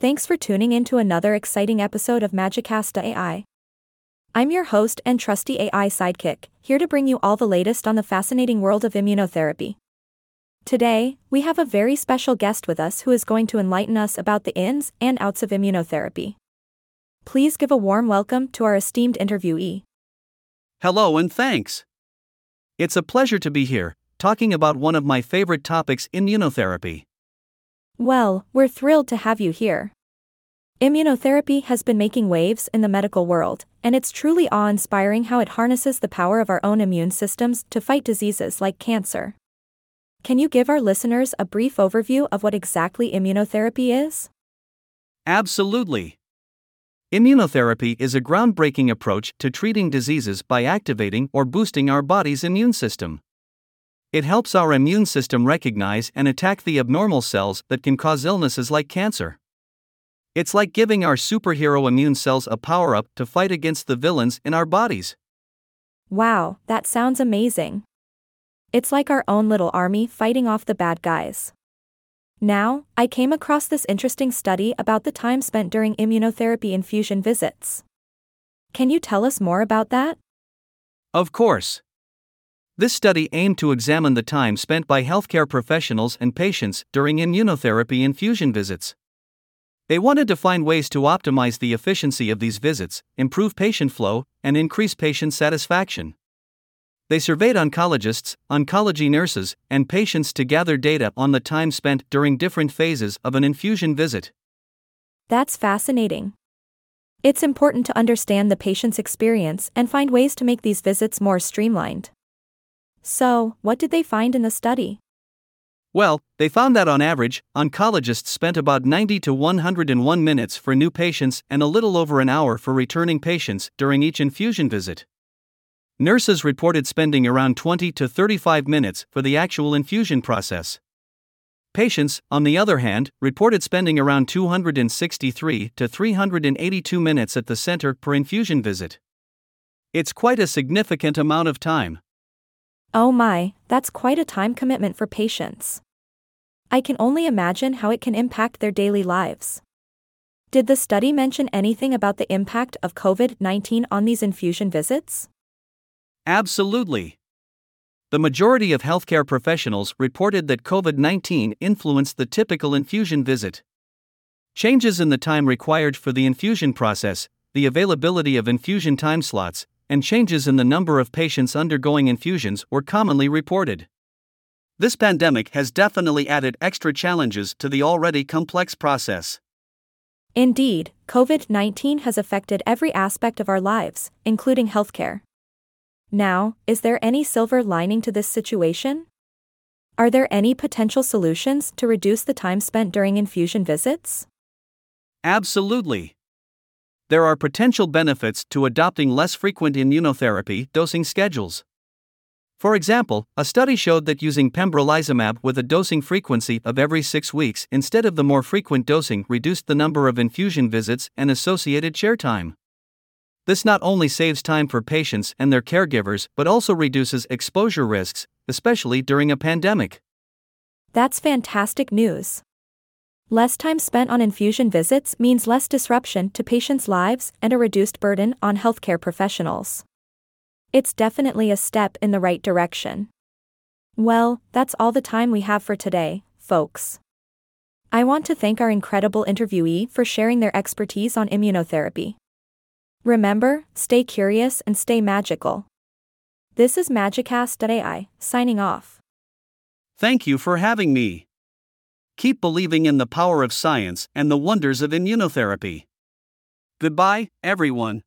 Thanks for tuning in to another exciting episode of Magicast AI. I'm your host and trusty AI sidekick, here to bring you all the latest on the fascinating world of immunotherapy. Today, we have a very special guest with us who is going to enlighten us about the ins and outs of immunotherapy. Please give a warm welcome to our esteemed interviewee. Hello and thanks. It's a pleasure to be here, talking about one of my favorite topics immunotherapy. Well, we're thrilled to have you here. Immunotherapy has been making waves in the medical world, and it's truly awe inspiring how it harnesses the power of our own immune systems to fight diseases like cancer. Can you give our listeners a brief overview of what exactly immunotherapy is? Absolutely. Immunotherapy is a groundbreaking approach to treating diseases by activating or boosting our body's immune system. It helps our immune system recognize and attack the abnormal cells that can cause illnesses like cancer. It's like giving our superhero immune cells a power up to fight against the villains in our bodies. Wow, that sounds amazing. It's like our own little army fighting off the bad guys. Now, I came across this interesting study about the time spent during immunotherapy infusion visits. Can you tell us more about that? Of course. This study aimed to examine the time spent by healthcare professionals and patients during immunotherapy infusion visits. They wanted to find ways to optimize the efficiency of these visits, improve patient flow, and increase patient satisfaction. They surveyed oncologists, oncology nurses, and patients to gather data on the time spent during different phases of an infusion visit. That's fascinating. It's important to understand the patient's experience and find ways to make these visits more streamlined. So, what did they find in the study? Well, they found that on average, oncologists spent about 90 to 101 minutes for new patients and a little over an hour for returning patients during each infusion visit. Nurses reported spending around 20 to 35 minutes for the actual infusion process. Patients, on the other hand, reported spending around 263 to 382 minutes at the center per infusion visit. It's quite a significant amount of time. Oh my, that's quite a time commitment for patients. I can only imagine how it can impact their daily lives. Did the study mention anything about the impact of COVID 19 on these infusion visits? Absolutely. The majority of healthcare professionals reported that COVID 19 influenced the typical infusion visit. Changes in the time required for the infusion process, the availability of infusion time slots, and changes in the number of patients undergoing infusions were commonly reported. This pandemic has definitely added extra challenges to the already complex process. Indeed, COVID 19 has affected every aspect of our lives, including healthcare. Now, is there any silver lining to this situation? Are there any potential solutions to reduce the time spent during infusion visits? Absolutely. There are potential benefits to adopting less frequent immunotherapy dosing schedules. For example, a study showed that using pembrolizumab with a dosing frequency of every six weeks instead of the more frequent dosing reduced the number of infusion visits and associated chair time. This not only saves time for patients and their caregivers but also reduces exposure risks, especially during a pandemic. That's fantastic news. Less time spent on infusion visits means less disruption to patients' lives and a reduced burden on healthcare professionals. It's definitely a step in the right direction. Well, that's all the time we have for today, folks. I want to thank our incredible interviewee for sharing their expertise on immunotherapy. Remember, stay curious and stay magical. This is Magicast.ai, signing off. Thank you for having me keep believing in the power of science and the wonders of immunotherapy. Goodbye, everyone.